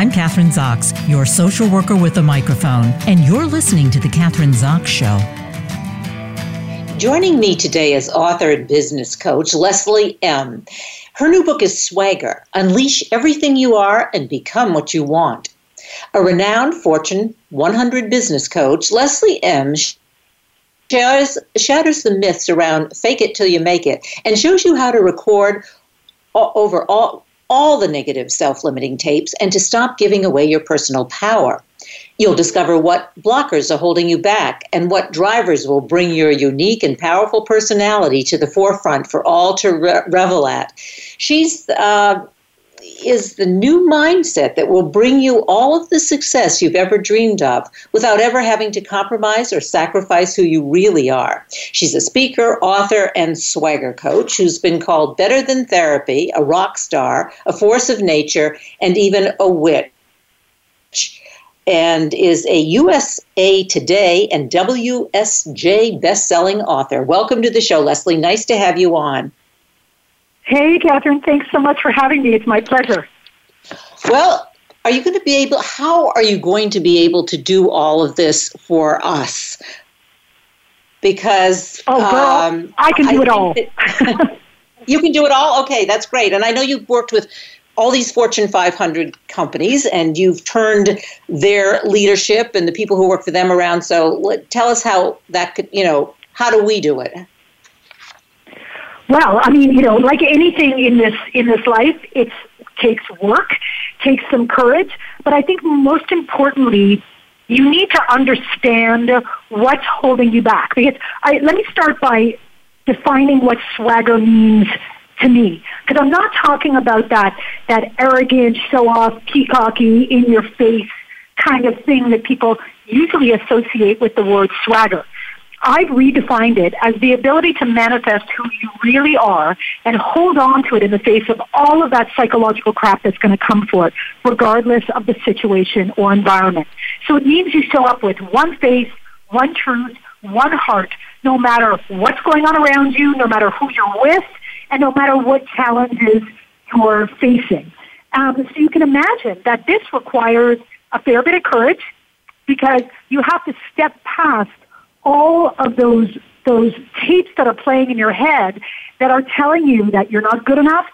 I'm Kathryn Zox, your social worker with a microphone, and you're listening to The Kathryn Zox Show. Joining me today is author and business coach Leslie M. Her new book is Swagger Unleash Everything You Are and Become What You Want. A renowned Fortune 100 business coach, Leslie M. Shatters, shatters the myths around fake it till you make it and shows you how to record over all, all the negative self limiting tapes and to stop giving away your personal power. You'll discover what blockers are holding you back and what drivers will bring your unique and powerful personality to the forefront for all to re- revel at. She's uh, is the new mindset that will bring you all of the success you've ever dreamed of without ever having to compromise or sacrifice who you really are. She's a speaker, author, and swagger coach who's been called better than therapy, a rock star, a force of nature, and even a witch. And is a USA Today and WSJ best-selling author. Welcome to the show, Leslie. Nice to have you on. Hey, Kathryn, thanks so much for having me. It's my pleasure. Well, are you going to be able, how are you going to be able to do all of this for us? Because. Oh, girl, um, I can do I it all. That, you can do it all? Okay, that's great. And I know you've worked with all these Fortune 500 companies and you've turned their leadership and the people who work for them around. So tell us how that could, you know, how do we do it? Well, I mean, you know, like anything in this in this life, it takes work, takes some courage, but I think most importantly, you need to understand what's holding you back. Because I, let me start by defining what swagger means to me, because I'm not talking about that that arrogant, show off, peacocky, in your face kind of thing that people usually associate with the word swagger. I've redefined it as the ability to manifest who you really are and hold on to it in the face of all of that psychological crap that's going to come for it, regardless of the situation or environment. So it means you show up with one face, one truth, one heart, no matter what's going on around you, no matter who you're with, and no matter what challenges you're facing. Um, so you can imagine that this requires a fair bit of courage because you have to step past all of those those tapes that are playing in your head that are telling you that you're not good enough,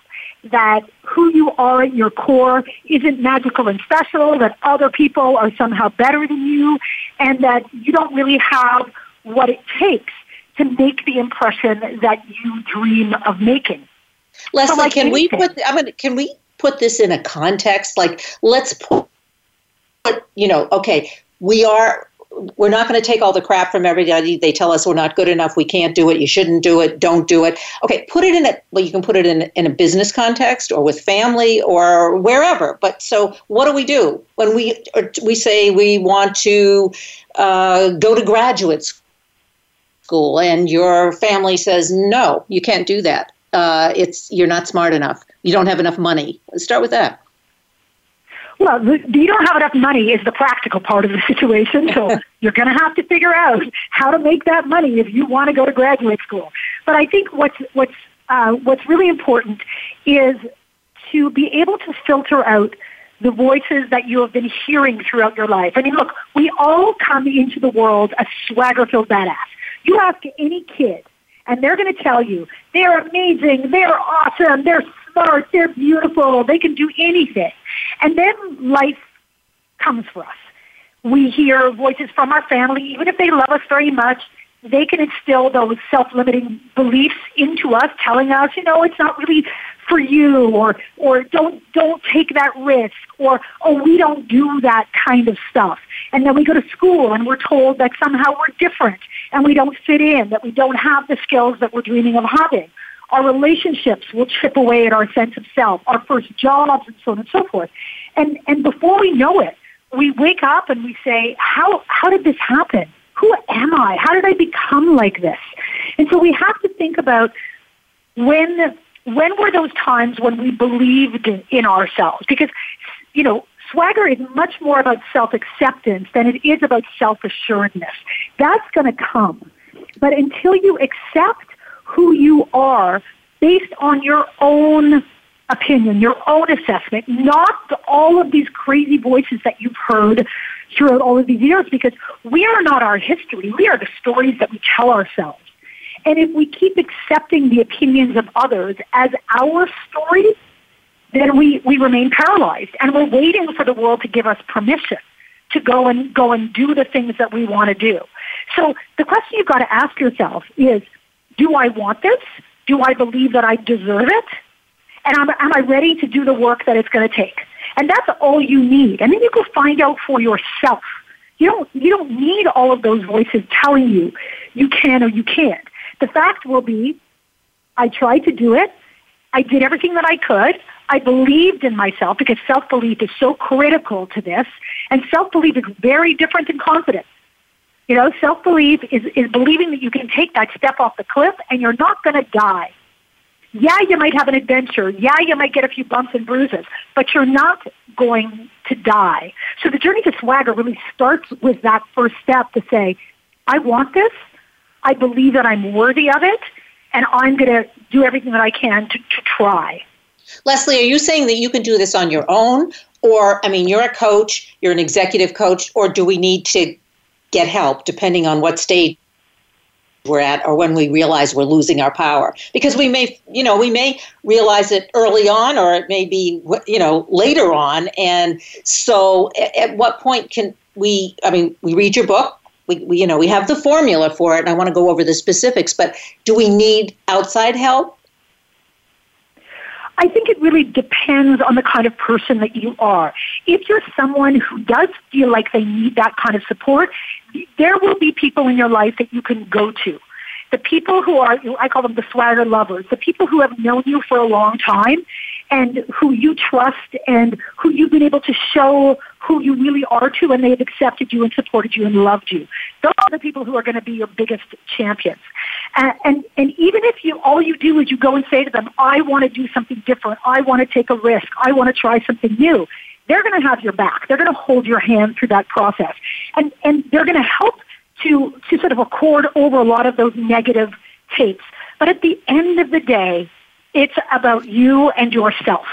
that who you are at your core isn't magical and special, that other people are somehow better than you, and that you don't really have what it takes to make the impression that you dream of making. Leslie, so like can anything, we put I mean, can we put this in a context? Like, let's put, you know, okay, we are we're not going to take all the crap from everybody. They tell us we're not good enough, we can't do it, you shouldn't do it, don't do it. Okay, put it in a well, you can put it in in a business context or with family or wherever. But so, what do we do when we we say we want to uh, go to graduate school and your family says no, you can't do that. Uh, it's you're not smart enough. You don't have enough money. Start with that. Well, the, you don't have enough money is the practical part of the situation. So you're going to have to figure out how to make that money if you want to go to graduate school. But I think what's what's uh, what's really important is to be able to filter out the voices that you have been hearing throughout your life. I mean, look, we all come into the world a swagger-filled badass. You ask any kid, and they're going to tell you they're amazing, they're awesome, they're smart, they're beautiful, they can do anything. And then life comes for us. We hear voices from our family, even if they love us very much, they can instill those self-limiting beliefs into us, telling us, you know, it's not really for you, or or don't don't take that risk, or oh, we don't do that kind of stuff. And then we go to school and we're told that somehow we're different and we don't fit in, that we don't have the skills that we're dreaming of having. Our relationships will chip away at our sense of self, our first jobs, and so on and so forth. And, and before we know it, we wake up and we say, how, how did this happen? Who am I? How did I become like this? And so we have to think about when, when were those times when we believed in ourselves? Because, you know, swagger is much more about self-acceptance than it is about self-assuredness. That's going to come. But until you accept who you are based on your own opinion, your own assessment, not all of these crazy voices that you've heard throughout all of these years because we are not our history. We are the stories that we tell ourselves. And if we keep accepting the opinions of others as our stories, then we, we remain paralyzed and we're waiting for the world to give us permission to go and go and do the things that we want to do. So the question you've got to ask yourself is, do I want this? Do I believe that I deserve it? And am, am I ready to do the work that it's going to take? And that's all you need. And then you go find out for yourself. You don't, you don't need all of those voices telling you you can or you can't. The fact will be, I tried to do it. I did everything that I could. I believed in myself because self-belief is so critical to this. And self-belief is very different than confidence. You know, self-belief is, is believing that you can take that step off the cliff and you're not going to die. Yeah, you might have an adventure. Yeah, you might get a few bumps and bruises, but you're not going to die. So the journey to swagger really starts with that first step to say, I want this. I believe that I'm worthy of it, and I'm going to do everything that I can to, to try. Leslie, are you saying that you can do this on your own? Or, I mean, you're a coach, you're an executive coach, or do we need to get help depending on what stage we're at or when we realize we're losing our power. Because we may you know we may realize it early on or it may be you know later on. And so at, what point can we i mean we read your book. We, we, you know we have the formula for it. And i want to go over the specifics but do we need outside help I think it really depends on the kind of person that you are. If you're someone who does feel like they need that kind of support, there will be people in your life that you can go to. The people who are, I call them the swagger lovers, the people who have known you for a long time and who you trust and who you've been able to show who you really are to and they've accepted you and supported you and loved you. Those are the people who are going to be your biggest champions. And, and, and even if you, all you do is you go and say to them, I want to do something different. I want to take a risk. I want to try something new. They're going to have your back. They're going to hold your hand through that process. And, and they're going to help to, to sort of accord over a lot of those negative tapes. But at the end of the day, it's about you and yourself.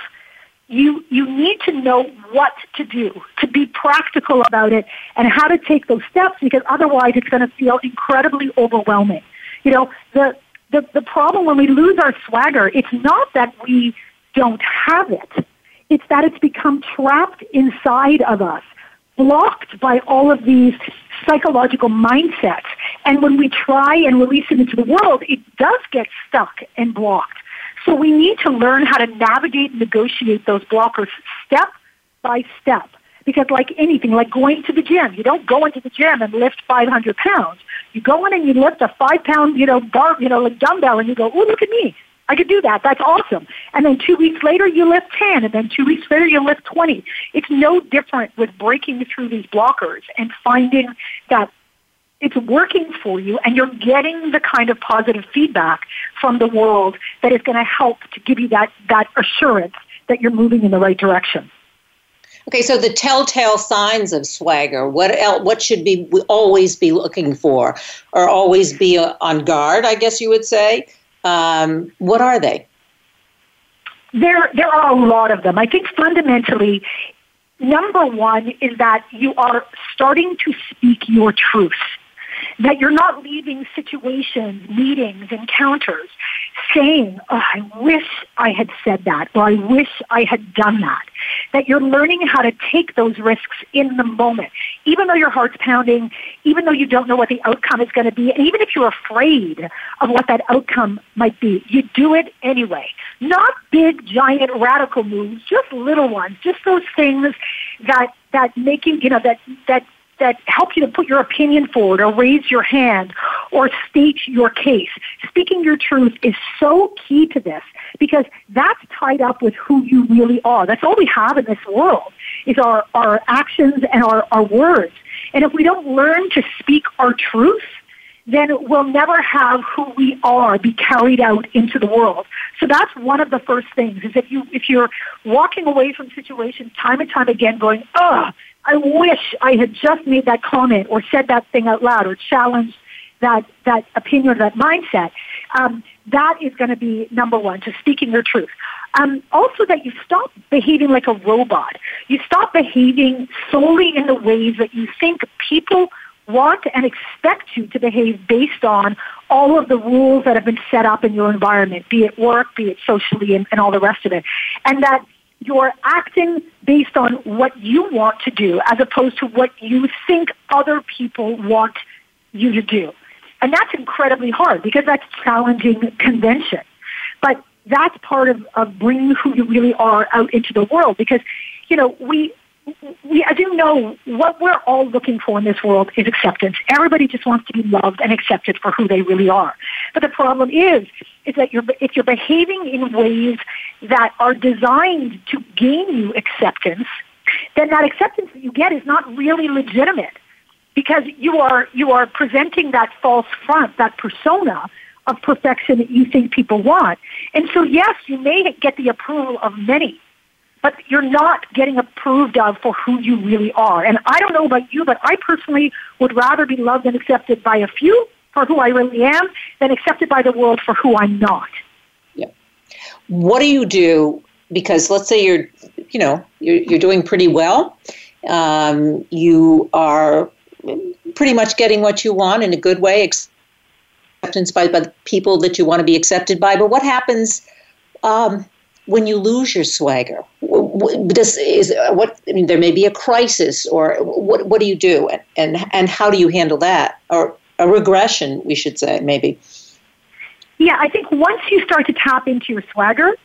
You, you need to know what to do, to be practical about it, and how to take those steps because otherwise it's going to feel incredibly overwhelming. You know, the, the, the problem when we lose our swagger, it's not that we don't have it. It's that it's become trapped inside of us, blocked by all of these psychological mindsets. And when we try and release it into the world, it does get stuck and blocked. So we need to learn how to navigate and negotiate those blockers step by step. Because like anything, like going to the gym, you don't go into the gym and lift 500 pounds. You go in and you lift a five pound, you know, bar, you know, like dumbbell and you go, oh, look at me. I could do that. That's awesome. And then two weeks later, you lift 10, and then two weeks later, you lift 20. It's no different with breaking through these blockers and finding that it's working for you and you're getting the kind of positive feedback from the world that is going to help to give you that, that assurance that you're moving in the right direction. Okay, so the telltale signs of swagger. What else, what should be we always be looking for, or always be uh, on guard? I guess you would say. Um, what are they? There, there are a lot of them. I think fundamentally, number one is that you are starting to speak your truth that you're not leaving situations, meetings, encounters saying, oh, I wish I had said that or I wish I had done that. That you're learning how to take those risks in the moment. Even though your heart's pounding, even though you don't know what the outcome is going to be, and even if you're afraid of what that outcome might be, you do it anyway. Not big, giant, radical moves, just little ones, just those things that, that make you, you know, that, that that help you to put your opinion forward or raise your hand or state your case. Speaking your truth is so key to this because that's tied up with who you really are. That's all we have in this world is our, our actions and our, our words. And if we don't learn to speak our truth, then we'll never have who we are be carried out into the world. So that's one of the first things is if you if you're walking away from situations time and time again going, oh, I wish I had just made that comment or said that thing out loud or challenged that, that opinion or that mindset. Um, that is going to be number one, just speaking your truth. Um, also, that you stop behaving like a robot. You stop behaving solely in the ways that you think people want and expect you to behave based on all of the rules that have been set up in your environment, be it work, be it socially, and, and all the rest of it. And that you're acting based on what you want to do as opposed to what you think other people want you to do. And that's incredibly hard because that's challenging convention. But that's part of, of bringing who you really are out into the world because, you know, we, we, as you know, what we're all looking for in this world is acceptance. Everybody just wants to be loved and accepted for who they really are. But the problem is, is that you're, if you're behaving in ways that are designed to gain you acceptance, then that acceptance that you get is not really legitimate because you are, you are presenting that false front, that persona of perfection that you think people want. And so yes, you may get the approval of many, but you're not getting approved of for who you really are. And I don't know about you, but I personally would rather be loved and accepted by a few for who I really am than accepted by the world for who I'm not. Yeah. What do you do? Because let's say you're, you know, you're, you're doing pretty well. Um, you are pretty much getting what you want in a good way, acceptance by, by the people that you want to be accepted by. But what happens um, when you lose your swagger? This is what I mean. There may be a crisis, or what? What do you do, and and, and how do you handle that, or a regression, we should say, maybe? Yeah, I think once you start to tap into your swagger,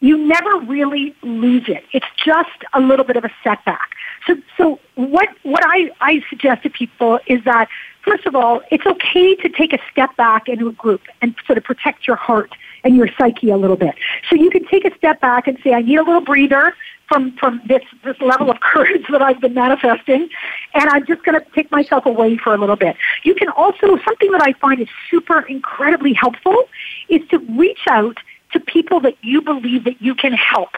you never really lose it. It's just a little bit of a setback. So, so what what I, I suggest to people is that first of all, it's okay to take a step back into a group and sort of protect your heart and your psyche a little bit. So you can take a step back and say, I need a little breather from, from this, this level of courage that I've been manifesting, and I'm just going to take myself away for a little bit. You can also, something that I find is super incredibly helpful is to reach out to people that you believe that you can help.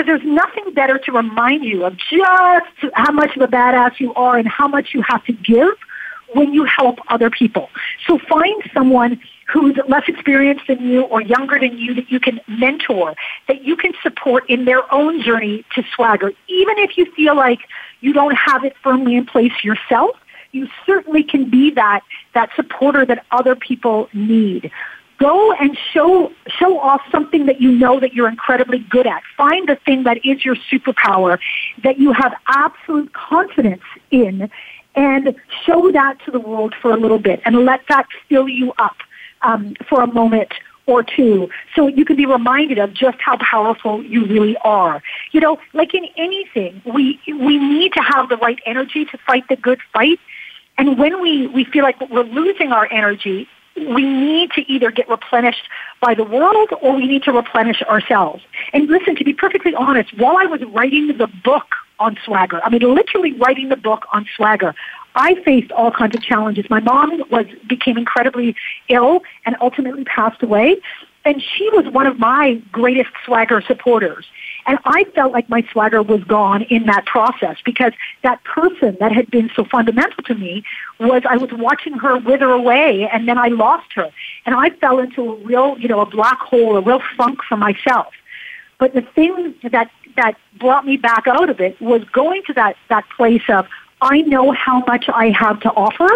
Because there's nothing better to remind you of just how much of a badass you are and how much you have to give when you help other people. So find someone who's less experienced than you or younger than you that you can mentor, that you can support in their own journey to swagger. Even if you feel like you don't have it firmly in place yourself, you certainly can be that, that supporter that other people need. Go and show, show off something that you know that you're incredibly good at. Find the thing that is your superpower that you have absolute confidence in and show that to the world for a little bit and let that fill you up um, for a moment or two so you can be reminded of just how powerful you really are. You know, like in anything, we, we need to have the right energy to fight the good fight. And when we, we feel like we're losing our energy, we need to either get replenished by the world or we need to replenish ourselves. And listen, to be perfectly honest, while I was writing the book on swagger. I mean, literally writing the book on swagger. I faced all kinds of challenges. My mom was became incredibly ill and ultimately passed away, and she was one of my greatest swagger supporters. And I felt like my swagger was gone in that process because that person that had been so fundamental to me was I was watching her wither away and then I lost her. And I fell into a real, you know, a black hole, a real funk for myself. But the thing that that brought me back out of it was going to that, that place of, I know how much I have to offer,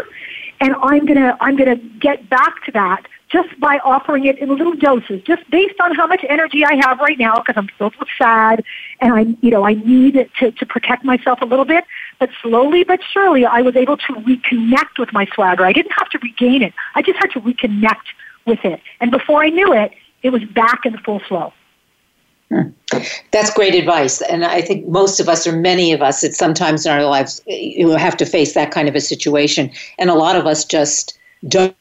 and I'm gonna, I'm gonna get back to that just by offering it in little doses, just based on how much energy I have right now, because I'm filled with sad, and I, you know, I need to, to protect myself a little bit. But slowly but surely, I was able to reconnect with my swagger. I didn't have to regain it. I just had to reconnect with it. And before I knew it, it was back in full flow. Hmm. That's great advice. And I think most of us, or many of us, at sometimes in our lives, you have to face that kind of a situation. And a lot of us just don't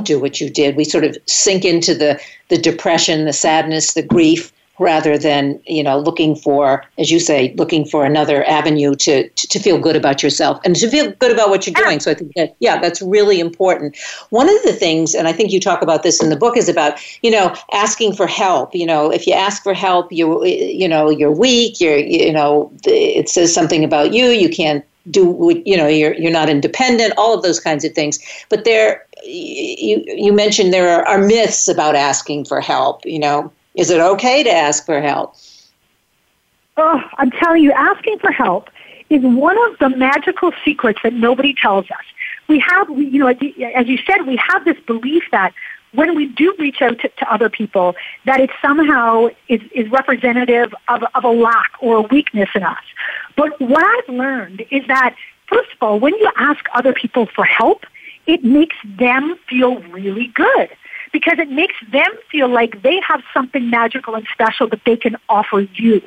do what you did. We sort of sink into the, the depression, the sadness, the grief, rather than you know looking for as you say looking for another avenue to, to, to feel good about yourself and to feel good about what you're doing. So i think that yeah that's really important. One of the things and i think you talk about this in the book is about you know asking for help. You know if you ask for help you you know you're weak you're you know it says something about you you can't do you know you're you're not independent all of those kinds of things. But there you you mentioned there are, are myths about asking for help. You know, is it okay to ask for help? Oh, I'm telling you, asking for help is one of the magical secrets that nobody tells us. We have, you know, as you said, we have this belief that when we do reach out to, to other people, that it somehow is, is representative of, of a lack or a weakness in us. But what I've learned is that, first of all, when you ask other people for help, it makes them feel really good because it makes them feel like they have something magical and special that they can offer you.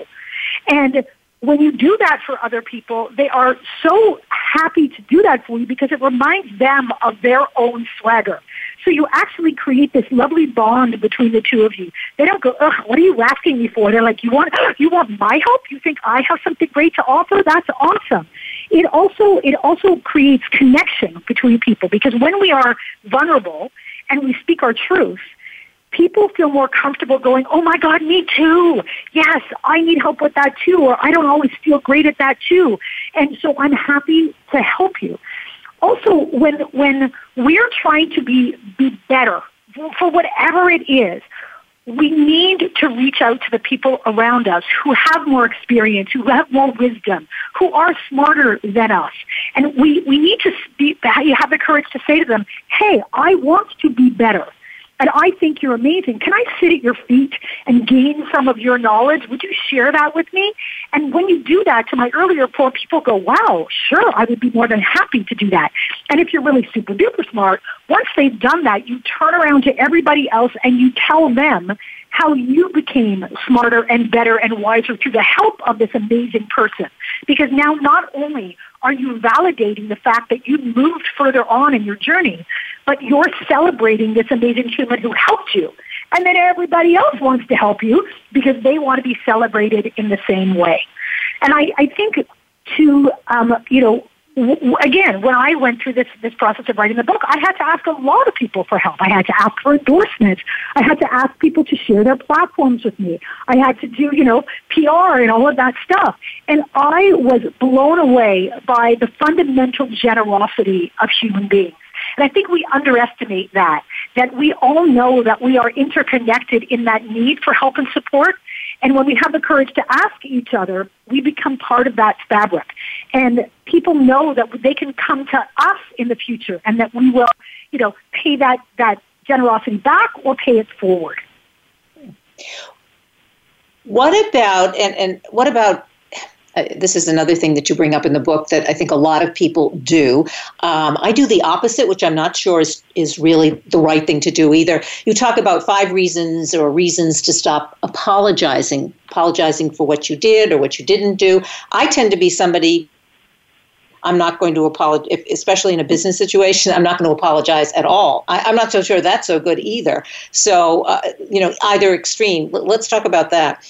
And when you do that for other people, they are so happy to do that for you because it reminds them of their own swagger. So you actually create this lovely bond between the two of you. They don't go, ugh, what are you asking me for? They're like, you want, you want my help? You think I have something great to offer? That's awesome. It also, it also creates connection between people because when we are vulnerable and we speak our truth, people feel more comfortable going, oh my God, me too. Yes, I need help with that too, or I don't always feel great at that too. And so I'm happy to help you. Also, when, when we're trying to be, be better for whatever it is, we need to reach out to the people around us who have more experience, who have more wisdom, who are smarter than us. And we, we need to be, have the courage to say to them, hey, I want to be better and I think you're amazing. Can I sit at your feet and gain some of your knowledge? Would you share that with me? And when you do that, to my earlier point, people go, wow, sure, I would be more than happy to do that. And if you're really super duper smart, once they've done that, you turn around to everybody else and you tell them how you became smarter and better and wiser through the help of this amazing person. Because now not only are you validating the fact that you moved further on in your journey, but you're celebrating this amazing human who helped you. And then everybody else wants to help you because they want to be celebrated in the same way. And I, I think to, um, you know, again, when I went through this, this process of writing the book, I had to ask a lot of people for help. I had to ask for endorsements. I had to ask people to share their platforms with me. I had to do, you know, PR and all of that stuff. And I was blown away by the fundamental generosity of human beings. And I think we underestimate that, that we all know that we are interconnected in that need for help and support. And when we have the courage to ask each other, we become part of that fabric. And people know that they can come to us in the future and that we will, you know, pay that, that generosity back or pay it forward. What about, and, and what about uh, this is another thing that you bring up in the book that I think a lot of people do. Um, I do the opposite, which I'm not sure is, is really the right thing to do either. You talk about five reasons or reasons to stop apologizing, apologizing for what you did or what you didn't do. I tend to be somebody I'm not going to apologize, especially in a business situation. I'm not going to apologize at all. I, am not so sure that's so good either. So, uh, you know, either extreme. Let's talk about that.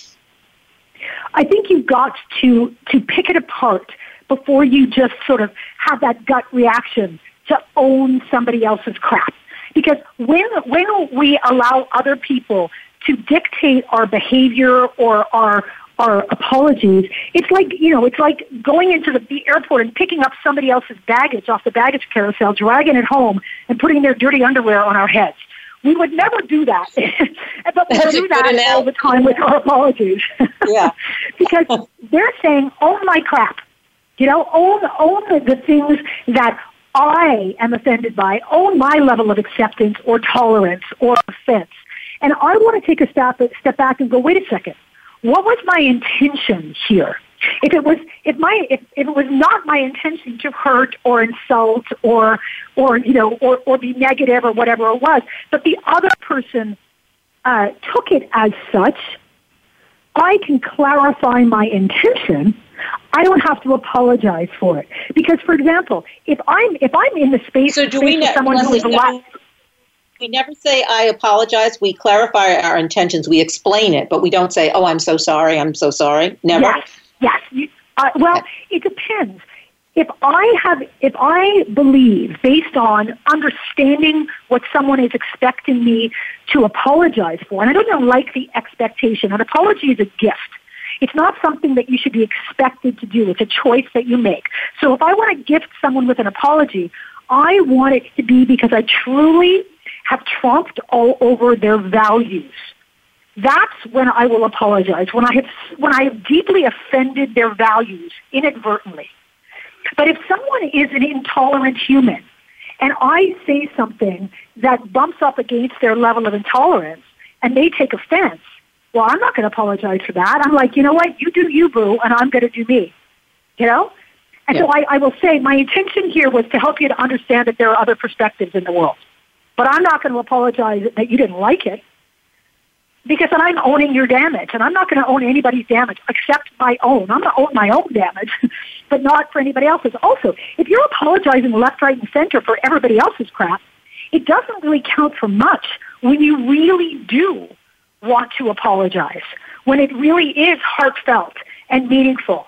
I think you've got to, to pick it apart before you just sort of have that gut reaction to own somebody else's crap. Because when, when we allow other people to dictate our behavior or our, our apologies, it's like, you know, it's like going into the, airport and picking up somebody else's baggage off the baggage carousel, dragging it home, and putting their dirty underwear on our heads. We would never do that. but we do that all the time with our apologies. Yeah. because they're saying, own my crap. You know, own, own the things that I am offended by, own my level of acceptance or tolerance or offense. And I want to take a step, step back and go, wait a second. What was my intention here? If it was, if my, if, if it was not my intention to hurt or insult or, or you know, or, or be negative or whatever it was, but the other person uh, took it as such, I can clarify my intention. I don't have to apologize for it because, for example, if I'm if I'm in the space, so do we ne- someone who's lot. We never say I apologize. We clarify our intentions. We explain it, but we don't say, "Oh, I'm so sorry. I'm so sorry." Never. Yes. Yes. You, uh, well, it depends. If I have, if I believe based on understanding what someone is expecting me to apologize for, and I don't like the expectation. An apology is a gift. It's not something that you should be expected to do. It's a choice that you make. So if I want to gift someone with an apology, I want it to be because I truly have trumped all over their values. That's when I will apologize. When I have when I have deeply offended their values inadvertently. But if someone is an intolerant human and I say something that bumps up against their level of intolerance and they take offense, well, I'm not going to apologize for that. I'm like, you know what? You do you, boo, and I'm going to do me. You know? And yeah. so I, I will say my intention here was to help you to understand that there are other perspectives in the world. But I'm not going to apologize that you didn't like it because then I'm owning your damage, and I'm not going to own anybody's damage except my own. I'm going to own my own damage, but not for anybody else's. Also, if you're apologizing left, right, and center for everybody else's crap, it doesn't really count for much when you really do want to apologize, when it really is heartfelt and meaningful.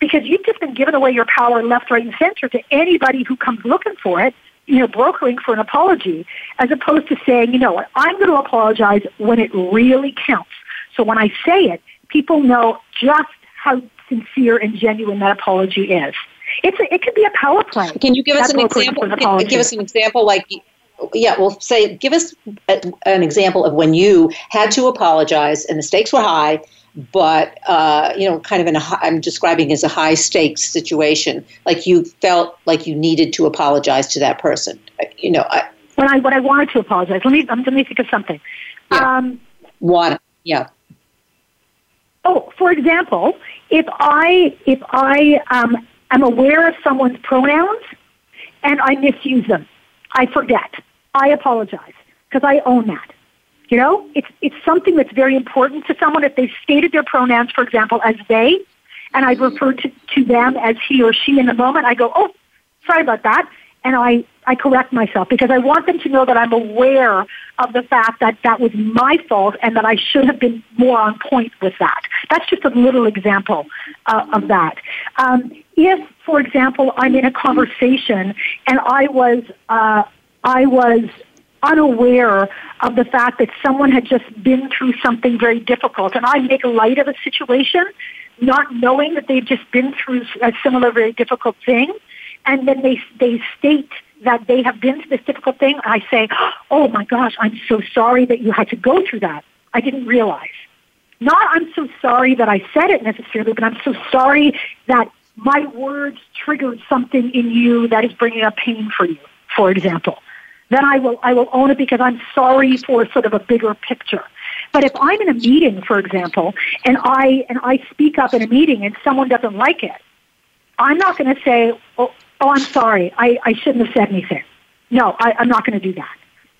Because you've just been giving away your power left, right, and center to anybody who comes looking for it, you know, brokering for an apology, as opposed to saying, you know what, I'm going to apologize when it really counts. So when I say it, people know just how sincere and genuine that apology is. It's a, it could be a power play. Can you give us an example? An give us an example, like yeah, well, say give us a, an example of when you had to apologize and the stakes were high, but uh, you know, kind of in a I'm describing as a high stakes situation. Like you felt like you needed to apologize to that person. You know, I, when I when I wanted to apologize. Let me let me think of something. Yeah. Um, Want yeah. Oh, for example, if I if I um, am aware of someone's pronouns and I misuse them, I forget. I apologize because I own that. You know, it's it's something that's very important to someone. If they've stated their pronouns, for example, as they, and I've referred to, to them as he or she in the moment, I go, oh, sorry about that, and I I correct myself because I want them to know that I'm aware of the fact that that was my fault and that I should have been more on point with that. That's just a little example uh, of that. Um, if, for example, I'm in a conversation and I was uh, I was unaware of the fact that someone had just been through something very difficult. And I make light of a situation, not knowing that they've just been through a similar very difficult thing. And then they, they state that they have been through this difficult thing. I say, oh my gosh, I'm so sorry that you had to go through that. I didn't realize. Not I'm so sorry that I said it necessarily, but I'm so sorry that my words triggered something in you that is bringing up pain for you, for example then I will, I will own it because I'm sorry for sort of a bigger picture. But if I'm in a meeting, for example, and I, and I speak up in a meeting and someone doesn't like it, I'm not going to say, oh, oh, I'm sorry, I, I shouldn't have said anything. No, I, I'm not going to do that.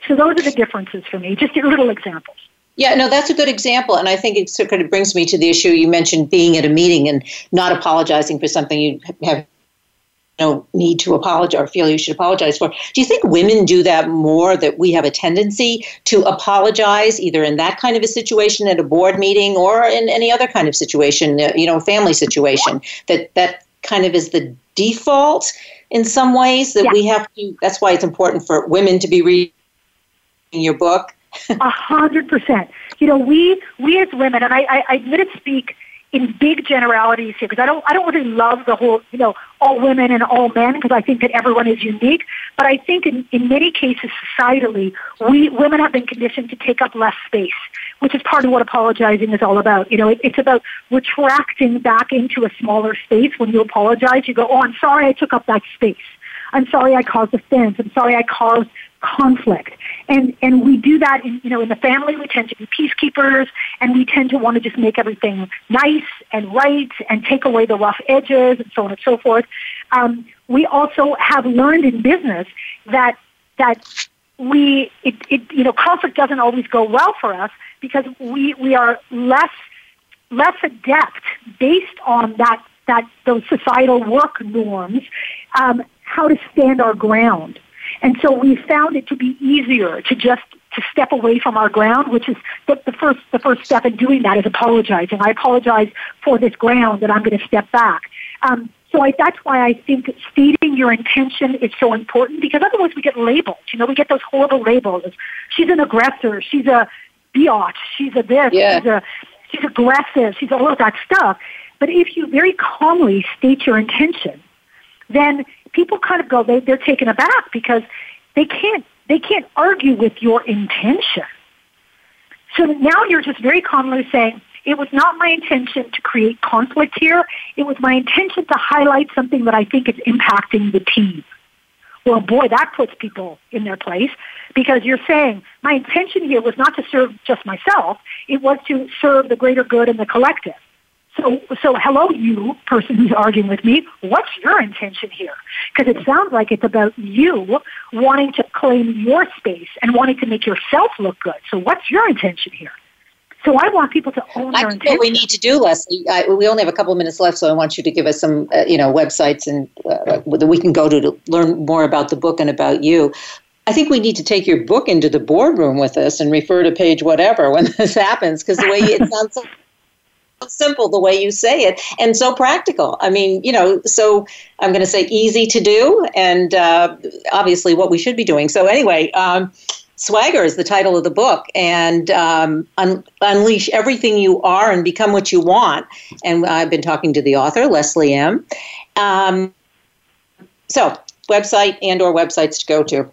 So those are the differences for me, just little examples. Yeah, no, that's a good example. And I think it sort of brings me to the issue you mentioned being at a meeting and not apologizing for something you have no need to apologize or feel you should apologize for. Do you think women do that more? That we have a tendency to apologize either in that kind of a situation at a board meeting or in any other kind of situation, uh, you know, family situation. That that kind of is the default in some ways. That yeah. we have to. That's why it's important for women to be reading your book. A hundred percent. You know, we we as women, and I, I, I admit it speak in big generalities here because I don't I don't really love the whole you know all women and all men because I think that everyone is unique. But I think in, in many cases societally we women have been conditioned to take up less space, which is part of what apologizing is all about. You know, it, it's about retracting back into a smaller space when you apologize. You go, oh, I'm sorry I took up that space. I'm sorry I caused offense. I'm sorry I caused conflict. And and we do that in you know in the family we tend to be peacekeepers and we tend to want to just make everything nice and right and take away the rough edges and so on and so forth. Um, we also have learned in business that that we it, it you know conflict doesn't always go well for us because we we are less less adept based on that that those societal work norms um, how to stand our ground and so we found it to be easier to just to step away from our ground, which is the, the first the first step in doing that is apologizing. I apologize for this ground that I'm going to step back. Um, so I, that's why I think stating your intention is so important because otherwise we get labeled. You know, we get those horrible labels. She's an aggressor. She's a biatch. She's a this. Yeah. She's a she's aggressive. She's all of that stuff. But if you very calmly state your intention, then people kind of go, they, they're taken aback because they can't, they can't argue with your intention. So now you're just very calmly saying, it was not my intention to create conflict here. It was my intention to highlight something that I think is impacting the team. Well, boy, that puts people in their place because you're saying my intention here was not to serve just myself. It was to serve the greater good and the collective. So, so hello, you person who's arguing with me. What's your intention here? Because it sounds like it's about you wanting to claim your space and wanting to make yourself look good. So, what's your intention here? So I want people to own I their What we need to do, Leslie, I, we only have a couple of minutes left, so I want you to give us some, uh, you know, websites and uh, that we can go to to learn more about the book and about you. I think we need to take your book into the boardroom with us and refer to page whatever when this happens, because the way it sounds simple the way you say it and so practical i mean you know so i'm going to say easy to do and uh, obviously what we should be doing so anyway um, Swagger is the title of the book, and um, un- unleash everything you are and become what you want. And I've been talking to the author, Leslie M. Um, so, website and or websites to go to.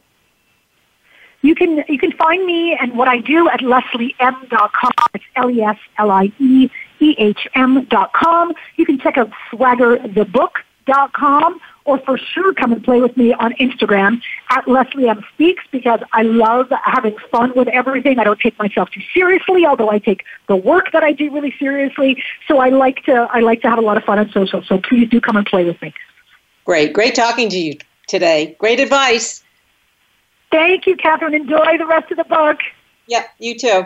You can you can find me and what I do at leslieehm.com. It's L E S L I E E H M.com. You can check out swaggerthebook.com or for sure come and play with me on Instagram at Leslie M Speaks because I love having fun with everything. I don't take myself too seriously, although I take the work that I do really seriously. So I like to I like to have a lot of fun on social. So please do come and play with me. Great, great talking to you today. Great advice. Thank you, Kathryn. Enjoy the rest of the book. Yep, you too.